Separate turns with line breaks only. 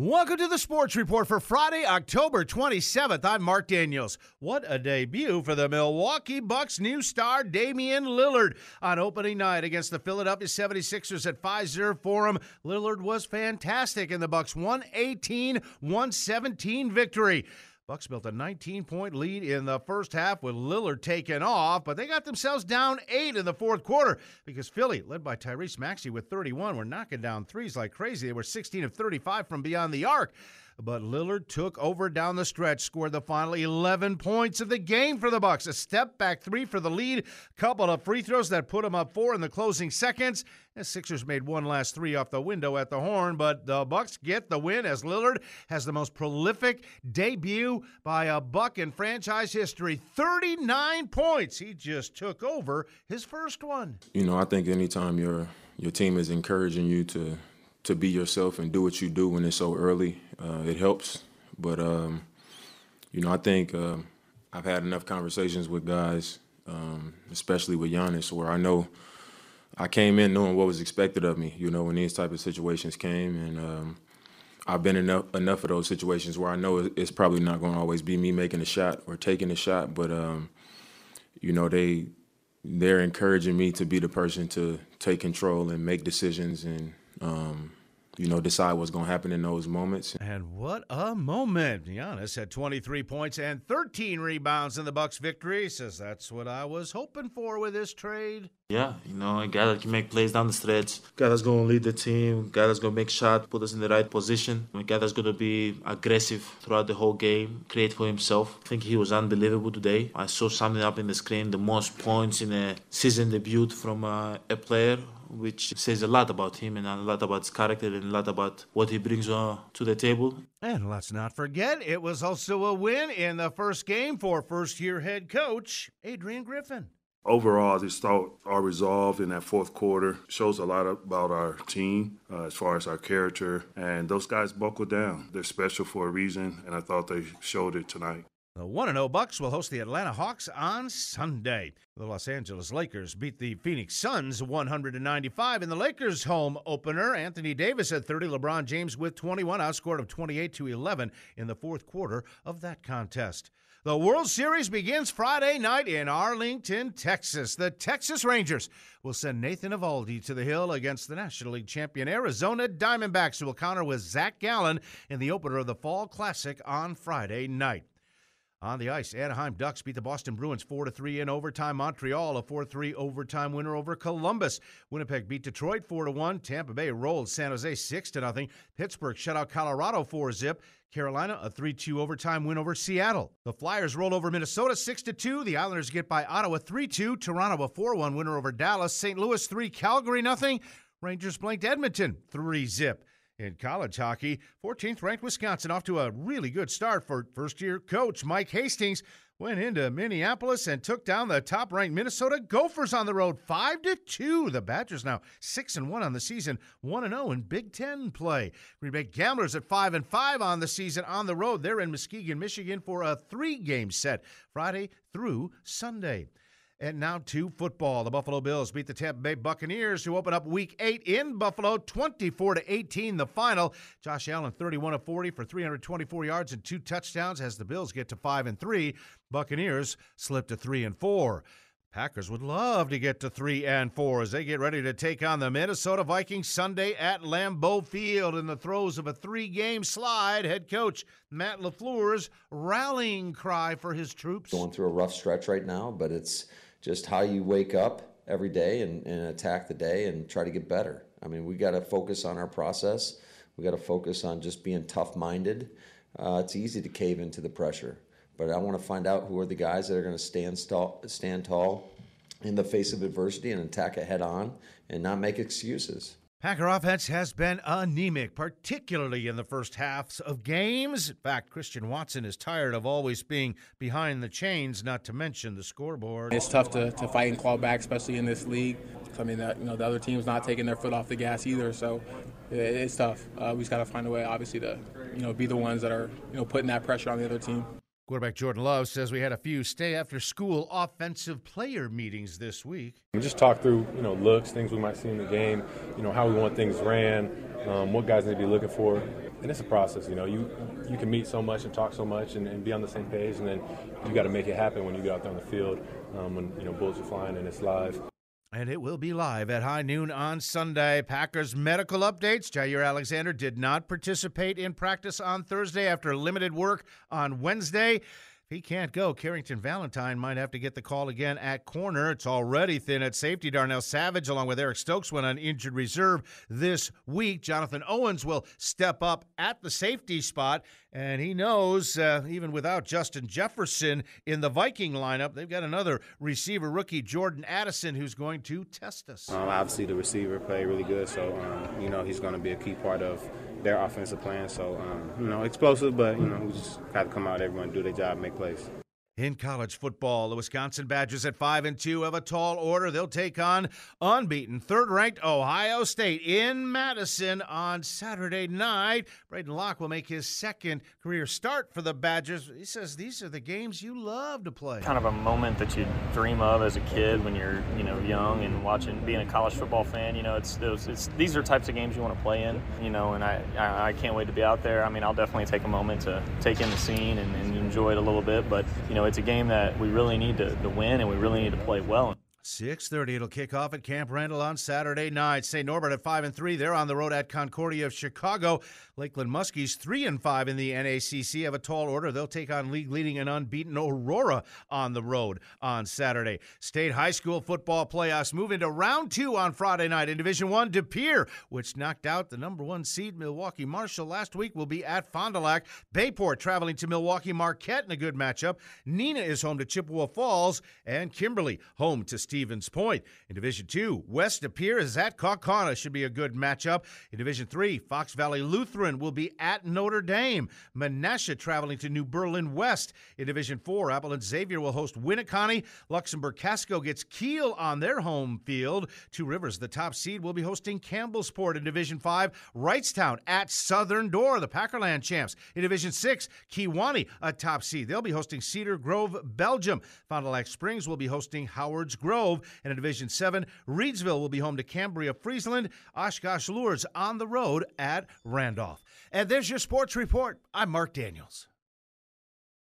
Welcome to the Sports Report for Friday, October 27th. I'm Mark Daniels. What a debut for the Milwaukee Bucks new star Damian Lillard on opening night against the Philadelphia 76ers at Fiserv Forum. Lillard was fantastic in the Bucks 118-117 victory. Bucks built a 19-point lead in the first half with Lillard taking off, but they got themselves down eight in the fourth quarter because Philly, led by Tyrese Maxey with 31, were knocking down threes like crazy. They were 16 of 35 from beyond the arc. But Lillard took over down the stretch, scored the final 11 points of the game for the Bucks. A step back three for the lead, couple of free throws that put them up four in the closing seconds. The Sixers made one last three off the window at the horn, but the Bucks get the win as Lillard has the most prolific debut by a Buck in franchise history. 39 points. He just took over his first one.
You know, I think anytime your your team is encouraging you to to be yourself and do what you do when it's so early, uh, it helps. But um, you know, I think uh, I've had enough conversations with guys, um, especially with Giannis, where I know I came in knowing what was expected of me. You know, when these type of situations came, and um, I've been enough enough of those situations where I know it's probably not going to always be me making a shot or taking a shot, but um, you know they they're encouraging me to be the person to take control and make decisions and um, you know, decide what's going to happen in those moments.
And what a moment. Giannis had 23 points and 13 rebounds in the Bucks victory. Says that's what I was hoping for with this trade.
Yeah, you know, a guy that can make plays down the stretch, guy that's going to lead the team, guy that's going to make shots, put us in the right position, a guy that's going to be aggressive throughout the whole game, create for himself. I think he was unbelievable today. I saw something up in the screen, the most points in a season debut from uh, a player which says a lot about him and a lot about his character and a lot about what he brings uh, to the table.
And let's not forget, it was also a win in the first game for first year head coach Adrian Griffin.
Overall, just thought our resolve in that fourth quarter shows a lot about our team uh, as far as our character. And those guys buckled down. They're special for a reason, and I thought they showed it tonight.
The 1 0 Bucks will host the Atlanta Hawks on Sunday. The Los Angeles Lakers beat the Phoenix Suns 195 in the Lakers' home opener. Anthony Davis had 30, LeBron James with 21, outscored of 28 to 11 in the fourth quarter of that contest. The World Series begins Friday night in Arlington, Texas. The Texas Rangers will send Nathan Eovaldi to the hill against the National League champion Arizona Diamondbacks, who will counter with Zach Gallen in the opener of the Fall Classic on Friday night. On the ice, Anaheim Ducks beat the Boston Bruins 4 3 in overtime. Montreal, a 4 3 overtime winner over Columbus. Winnipeg beat Detroit 4 1. Tampa Bay rolled San Jose 6 0. Pittsburgh shut out Colorado 4 zip. Carolina, a 3 2 overtime win over Seattle. The Flyers roll over Minnesota 6 2. The Islanders get by Ottawa 3 2. Toronto, a 4 1 winner over Dallas. St. Louis 3, Calgary nothing. Rangers blanked Edmonton 3 zip. In college hockey, 14th ranked Wisconsin off to a really good start for first year coach Mike Hastings. Went into Minneapolis and took down the top ranked Minnesota Gophers on the road 5 to 2. The Badgers now 6 and 1 on the season, 1 and 0 in Big 10 play. Green Bay Gamblers at 5 and 5 on the season on the road. They're in Muskegon, Michigan for a 3-game set Friday through Sunday. And now to football. The Buffalo Bills beat the Tampa Bay Buccaneers, who open up Week Eight in Buffalo, 24 to 18. The final. Josh Allen, 31 of 40 for 324 yards and two touchdowns. As the Bills get to five and three, Buccaneers slip to three and four. Packers would love to get to three and four as they get ready to take on the Minnesota Vikings Sunday at Lambeau Field in the throes of a three-game slide. Head coach Matt LaFleur's rallying cry for his troops.
Going through a rough stretch right now, but it's just how you wake up every day and, and attack the day and try to get better. I mean, we got to focus on our process. We got to focus on just being tough minded. Uh, it's easy to cave into the pressure, but I want to find out who are the guys that are going to stand, stand tall in the face of adversity and attack it head on and not make excuses.
Packer offense has been anemic, particularly in the first halves of games. In fact, Christian Watson is tired of always being behind the chains, not to mention the scoreboard.
It's tough to, to fight and claw back, especially in this league. I mean, that you know the other team's not taking their foot off the gas either, so it's tough. Uh, we just got to find a way, obviously, to you know be the ones that are you know putting that pressure on the other team.
Quarterback Jordan Love says we had a few stay after school offensive player meetings this week.
We just talk through, you know, looks, things we might see in the game, you know, how we want things ran, um, what guys need to be looking for. and it's a process. You know, you you can meet so much and talk so much and, and be on the same page, and then you got to make it happen when you get out there on the field um, when you know bullets are flying and it's live.
And it will be live at high noon on Sunday. Packers medical updates. Jaire Alexander did not participate in practice on Thursday after limited work on Wednesday. If he can't go, Carrington Valentine might have to get the call again at corner. It's already thin at safety. Darnell Savage, along with Eric Stokes, went on injured reserve this week. Jonathan Owens will step up at the safety spot, and he knows uh, even without Justin Jefferson in the Viking lineup, they've got another receiver rookie, Jordan Addison, who's going to test us.
Um, obviously, the receiver played really good, so um, you know he's going to be a key part of their offensive plan. So, um, you know, explosive, but, you know, we just got to come out, everyone do their job, make plays.
In college football, the Wisconsin Badgers at 5 and 2 have a tall order. They'll take on unbeaten third-ranked Ohio State in Madison on Saturday night. Braedyn Locke will make his second career start for the Badgers. He says these are the games you love to play.
Kind of a moment that you dream of as a kid when you're, you know, young and watching being a college football fan, you know, it's those it's these are types of games you want to play in, you know, and I I, can't wait to be out there. I mean, I'll definitely take a moment to take in the scene and, and enjoy it a little bit, but you know, it's a game that we really need to, to win and we really need to play well.
6:30 it'll kick off at Camp Randall on Saturday night. St. Norbert at 5 and 3. They're on the road at Concordia of Chicago. Lakeland Muskies 3 and 5 in the NACC have a tall order. They'll take on league leading and unbeaten Aurora on the road on Saturday. State high school football playoffs move into round 2 on Friday night in Division 1 De Pere, which knocked out the number 1 seed Milwaukee Marshall last week will be at Fond du Lac. Bay Port traveling to Milwaukee Marquette in a good matchup. Neenah is home to Chippewa Falls and Kimberly home to Steve Stevens Point. In Division 2, West Pere is at Kaukauna. Should be a good matchup. In Division 3, Fox Valley Lutheran will be at Notre Dame. Menasha traveling to New Berlin West. In Division 4, Appleton Xavier will host Winneconne. Luxembourg Casco gets Kiel on their home field. Two Rivers, the top seed, will be hosting Campbellsport. In Division 5, Wrightstown at Southern Door, the Packerland champs. In Division 6, Kewaunee, a top seed. They'll be hosting Cedar Grove, Belgium. Fond du Lac Springs will be hosting Howards Grove. Grove. And in Division 7, Reedsville will be home to Cambria, Friesland. Oshkosh Lourdes on the road at Randolph. And there's your sports report. I'm Mark Daniels.